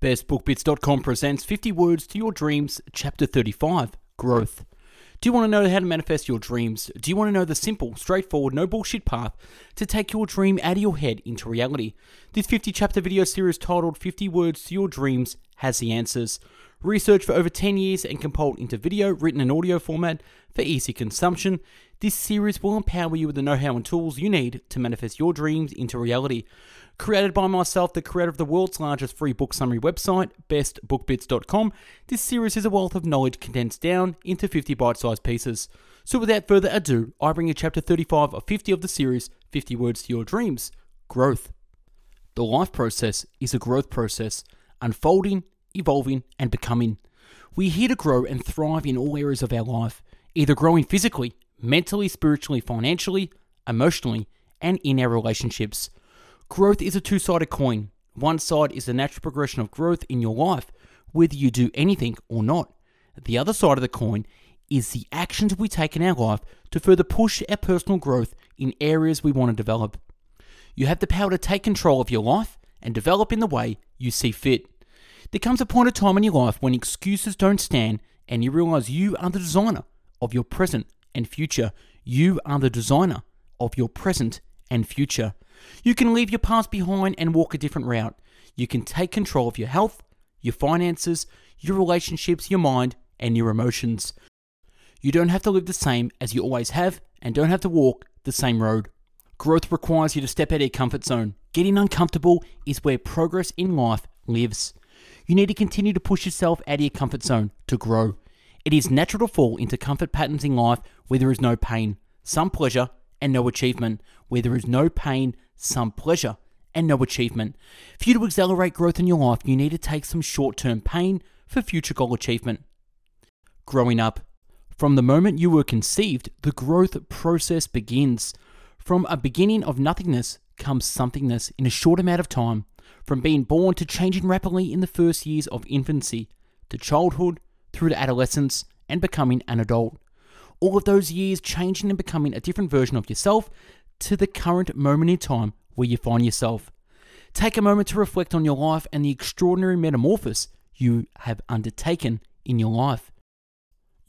BestBookBits.com presents 50 Words to Your Dreams, Chapter 35 Growth. Do you want to know how to manifest your dreams? Do you want to know the simple, straightforward, no bullshit path to take your dream out of your head into reality? This 50 chapter video series titled 50 Words to Your Dreams has the answers. Researched for over 10 years and compiled into video, written, and audio format for easy consumption, this series will empower you with the know how and tools you need to manifest your dreams into reality. Created by myself, the creator of the world's largest free book summary website, bestbookbits.com, this series is a wealth of knowledge condensed down into 50 bite sized pieces. So without further ado, I bring you chapter 35 of 50 of the series 50 Words to Your Dreams Growth. The life process is a growth process, unfolding, evolving, and becoming. We're here to grow and thrive in all areas of our life, either growing physically, mentally, spiritually, financially, emotionally, and in our relationships. Growth is a two sided coin. One side is the natural progression of growth in your life, whether you do anything or not. The other side of the coin is the actions we take in our life to further push our personal growth in areas we want to develop. You have the power to take control of your life and develop in the way you see fit. There comes a point of time in your life when excuses don't stand and you realize you are the designer of your present and future. You are the designer of your present and future. You can leave your past behind and walk a different route. You can take control of your health, your finances, your relationships, your mind, and your emotions. You don't have to live the same as you always have and don't have to walk the same road. Growth requires you to step out of your comfort zone. Getting uncomfortable is where progress in life lives. You need to continue to push yourself out of your comfort zone to grow. It is natural to fall into comfort patterns in life where there is no pain, some pleasure, and no achievement. Where there is no pain, some pleasure, and no achievement. For you to accelerate growth in your life, you need to take some short term pain for future goal achievement. Growing up. From the moment you were conceived, the growth process begins. From a beginning of nothingness comes somethingness in a short amount of time. From being born to changing rapidly in the first years of infancy, to childhood, through to adolescence, and becoming an adult. All of those years changing and becoming a different version of yourself to the current moment in time where you find yourself. Take a moment to reflect on your life and the extraordinary metamorphosis you have undertaken in your life.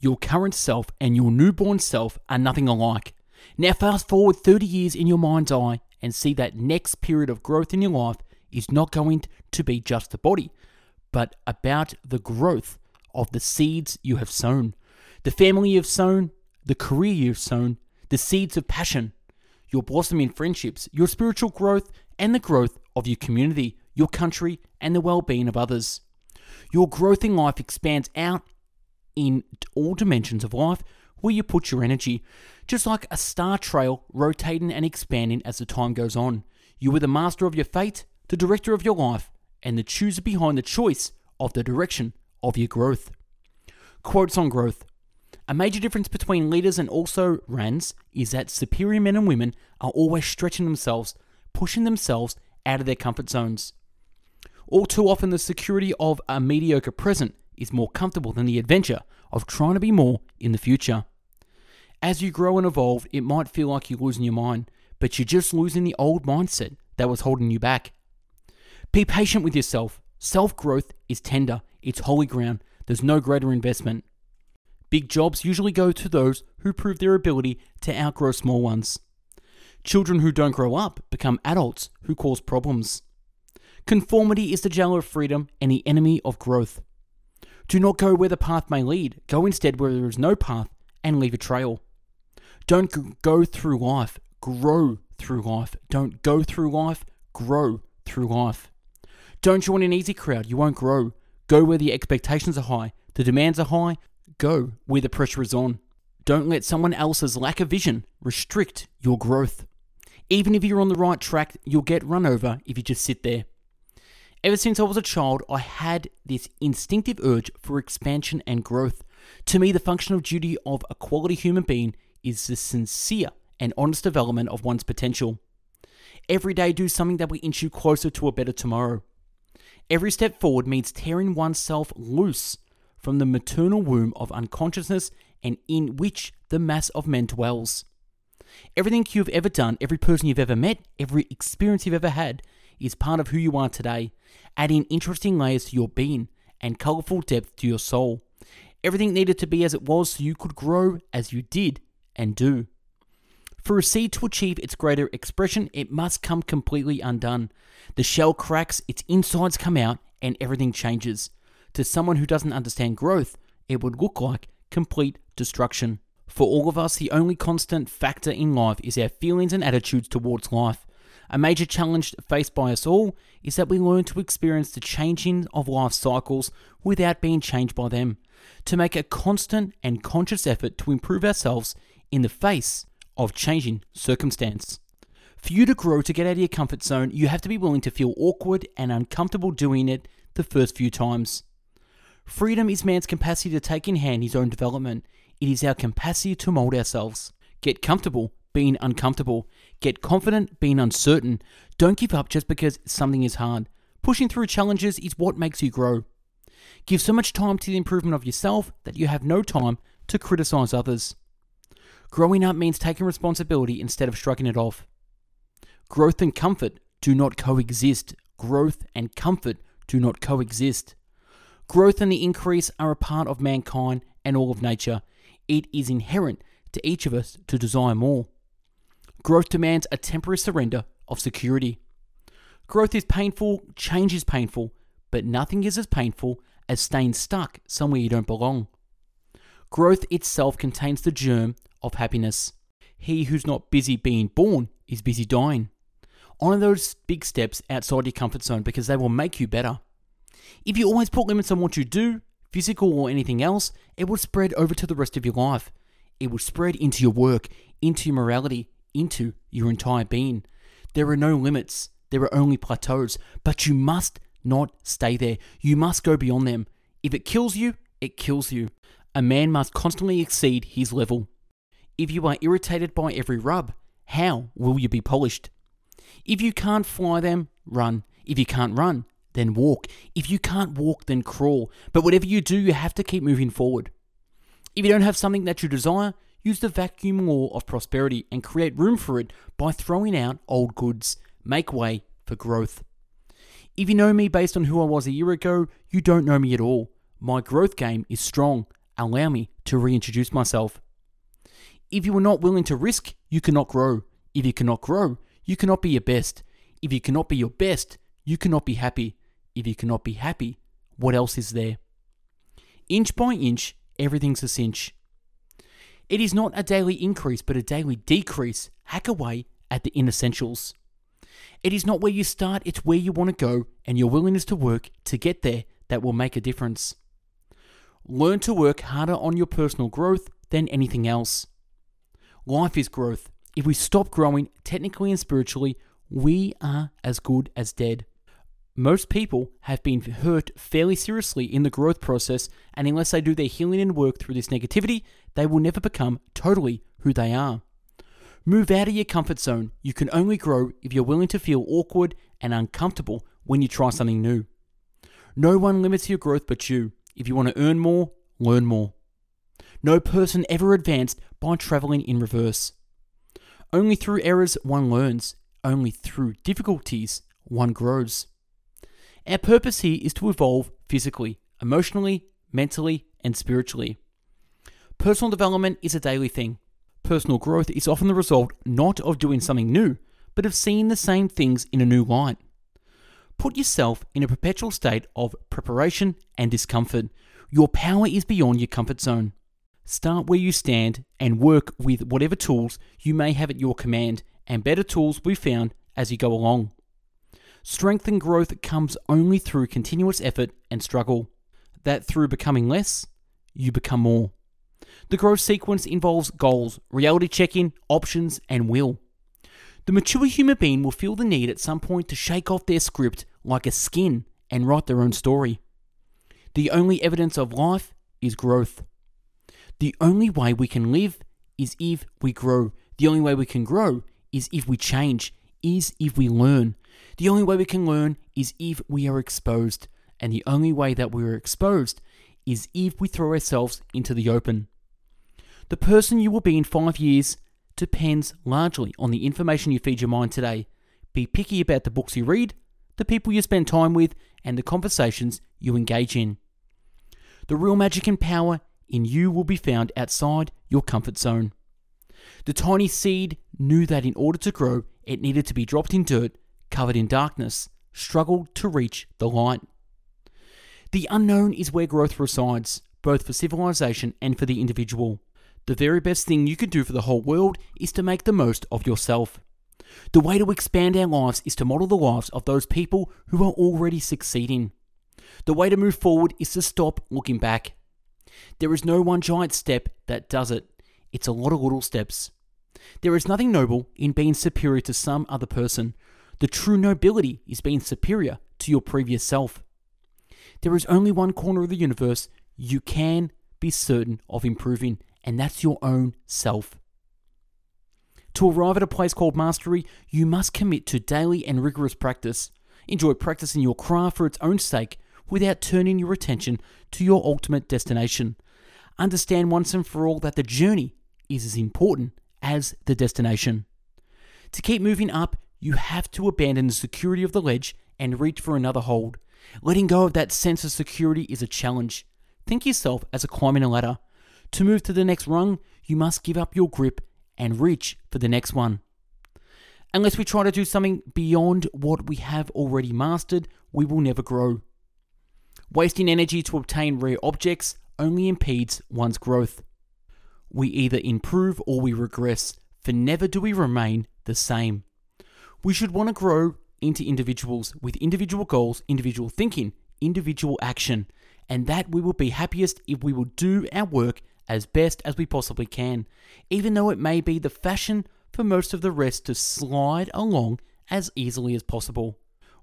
Your current self and your newborn self are nothing alike. Now, fast forward 30 years in your mind's eye and see that next period of growth in your life is not going to be just the body, but about the growth of the seeds you have sown, the family you've sown, the career you've sown, the seeds of passion, your blossoming friendships, your spiritual growth, and the growth of your community, your country, and the well being of others. Your growth in life expands out in all dimensions of life where you put your energy, just like a star trail rotating and expanding as the time goes on. You are the master of your fate, the director of your life, and the chooser behind the choice of the direction of your growth. Quotes on growth. A major difference between leaders and also RANs is that superior men and women are always stretching themselves, pushing themselves out of their comfort zones. All too often, the security of a mediocre present is more comfortable than the adventure of trying to be more in the future. As you grow and evolve, it might feel like you're losing your mind, but you're just losing the old mindset that was holding you back. Be patient with yourself. Self growth is tender, it's holy ground. There's no greater investment. Big jobs usually go to those who prove their ability to outgrow small ones. Children who don't grow up become adults who cause problems. Conformity is the jail of freedom and the enemy of growth. Do not go where the path may lead, go instead where there is no path and leave a trail. Don't go through life, grow through life. Don't go through life, grow through life. Don't join an easy crowd, you won't grow. Go where the expectations are high, the demands are high, go where the pressure is on. Don't let someone else's lack of vision restrict your growth. Even if you're on the right track, you'll get run over if you just sit there. Ever since I was a child, I had this instinctive urge for expansion and growth. To me, the function of duty of a quality human being is the sincere and honest development of one's potential. Every day, do something that will inch you closer to a better tomorrow. Every step forward means tearing oneself loose from the maternal womb of unconsciousness and in which the mass of men dwells. Everything you've ever done, every person you've ever met, every experience you've ever had is part of who you are today, adding interesting layers to your being and colourful depth to your soul. Everything needed to be as it was so you could grow as you did and do. For a seed to achieve its greater expression, it must come completely undone. The shell cracks, its insides come out, and everything changes. To someone who doesn't understand growth, it would look like complete destruction. For all of us, the only constant factor in life is our feelings and attitudes towards life. A major challenge faced by us all is that we learn to experience the changing of life cycles without being changed by them, to make a constant and conscious effort to improve ourselves in the face of changing circumstance. For you to grow to get out of your comfort zone, you have to be willing to feel awkward and uncomfortable doing it the first few times. Freedom is man's capacity to take in hand his own development. It is our capacity to mold ourselves. Get comfortable being uncomfortable. Get confident being uncertain. Don't give up just because something is hard. Pushing through challenges is what makes you grow. Give so much time to the improvement of yourself that you have no time to criticize others. Growing up means taking responsibility instead of shrugging it off. Growth and comfort do not coexist. Growth and comfort do not coexist. Growth and the increase are a part of mankind and all of nature. It is inherent to each of us to desire more. Growth demands a temporary surrender of security. Growth is painful, change is painful, but nothing is as painful as staying stuck somewhere you don't belong. Growth itself contains the germ of happiness. He who's not busy being born is busy dying. Honor those big steps outside your comfort zone because they will make you better. If you always put limits on what you do, physical or anything else, it will spread over to the rest of your life. It will spread into your work, into your morality, into your entire being. There are no limits, there are only plateaus, but you must not stay there. You must go beyond them. If it kills you, it kills you. A man must constantly exceed his level. If you are irritated by every rub, how will you be polished? If you can't fly them, run. If you can't run, then walk. If you can't walk, then crawl. But whatever you do, you have to keep moving forward. If you don't have something that you desire, use the vacuum law of prosperity and create room for it by throwing out old goods. Make way for growth. If you know me based on who I was a year ago, you don't know me at all. My growth game is strong. Allow me to reintroduce myself. If you are not willing to risk, you cannot grow. If you cannot grow, you cannot be your best. If you cannot be your best, you cannot be happy. If you cannot be happy, what else is there? Inch by inch, everything's a cinch. It is not a daily increase, but a daily decrease. Hack away at the inessentials. It is not where you start, it's where you want to go and your willingness to work to get there that will make a difference. Learn to work harder on your personal growth than anything else. Life is growth. If we stop growing technically and spiritually, we are as good as dead. Most people have been hurt fairly seriously in the growth process, and unless they do their healing and work through this negativity, they will never become totally who they are. Move out of your comfort zone. You can only grow if you're willing to feel awkward and uncomfortable when you try something new. No one limits your growth but you. If you want to earn more, learn more. No person ever advanced by traveling in reverse. Only through errors one learns. Only through difficulties one grows. Our purpose here is to evolve physically, emotionally, mentally, and spiritually. Personal development is a daily thing. Personal growth is often the result not of doing something new, but of seeing the same things in a new light. Put yourself in a perpetual state of preparation and discomfort. Your power is beyond your comfort zone. Start where you stand and work with whatever tools you may have at your command, and better tools will be found as you go along. Strength and growth comes only through continuous effort and struggle. That through becoming less, you become more. The growth sequence involves goals, reality check in, options, and will. The mature human being will feel the need at some point to shake off their script like a skin and write their own story. The only evidence of life is growth. The only way we can live is if we grow. The only way we can grow is if we change, is if we learn. The only way we can learn is if we are exposed, and the only way that we are exposed is if we throw ourselves into the open. The person you will be in five years depends largely on the information you feed your mind today. Be picky about the books you read, the people you spend time with, and the conversations you engage in. The real magic and power in you will be found outside your comfort zone. The tiny seed knew that in order to grow, it needed to be dropped in dirt, covered in darkness, struggled to reach the light. The unknown is where growth resides, both for civilization and for the individual. The very best thing you can do for the whole world is to make the most of yourself. The way to expand our lives is to model the lives of those people who are already succeeding. The way to move forward is to stop looking back. There is no one giant step that does it, it's a lot of little steps. There is nothing noble in being superior to some other person. The true nobility is being superior to your previous self. There is only one corner of the universe you can be certain of improving, and that's your own self. To arrive at a place called mastery, you must commit to daily and rigorous practice. Enjoy practicing your craft for its own sake without turning your attention to your ultimate destination. Understand once and for all that the journey is as important as the destination. To keep moving up, you have to abandon the security of the ledge and reach for another hold. Letting go of that sense of security is a challenge. Think yourself as a climbing a ladder. To move to the next rung, you must give up your grip and reach for the next one. Unless we try to do something beyond what we have already mastered, we will never grow. Wasting energy to obtain rare objects only impedes one's growth. We either improve or we regress, for never do we remain the same. We should want to grow into individuals with individual goals, individual thinking, individual action, and that we will be happiest if we will do our work as best as we possibly can, even though it may be the fashion for most of the rest to slide along as easily as possible.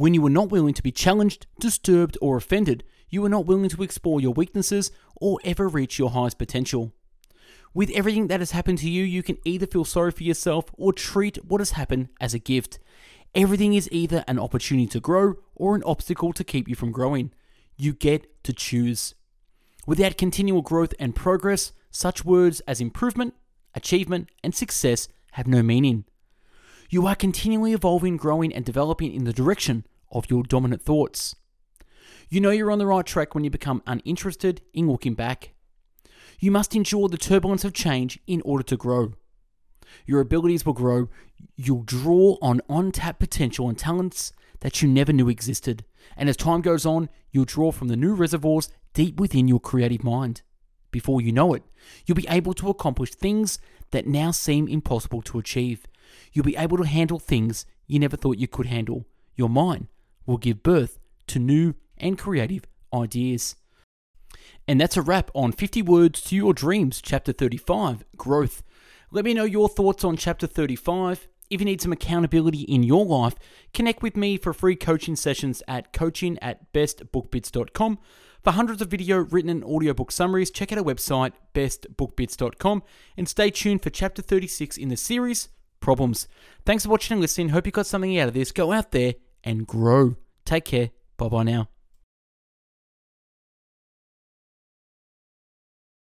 When you are not willing to be challenged, disturbed, or offended, you are not willing to explore your weaknesses or ever reach your highest potential. With everything that has happened to you, you can either feel sorry for yourself or treat what has happened as a gift. Everything is either an opportunity to grow or an obstacle to keep you from growing. You get to choose. Without continual growth and progress, such words as improvement, achievement, and success have no meaning. You are continually evolving, growing, and developing in the direction of your dominant thoughts. You know you're on the right track when you become uninterested in looking back. You must endure the turbulence of change in order to grow. Your abilities will grow. You'll draw on untapped potential and talents that you never knew existed. And as time goes on, you'll draw from the new reservoirs deep within your creative mind. Before you know it, you'll be able to accomplish things that now seem impossible to achieve. You'll be able to handle things you never thought you could handle. Your mind will give birth to new and creative ideas. And that's a wrap on 50 Words to Your Dreams, Chapter 35 Growth. Let me know your thoughts on Chapter 35. If you need some accountability in your life, connect with me for free coaching sessions at coaching at bestbookbits.com. For hundreds of video, written, and audiobook summaries, check out our website, bestbookbits.com, and stay tuned for Chapter 36 in the series, Problems. Thanks for watching and listening. Hope you got something out of this. Go out there and grow. Take care. Bye bye now.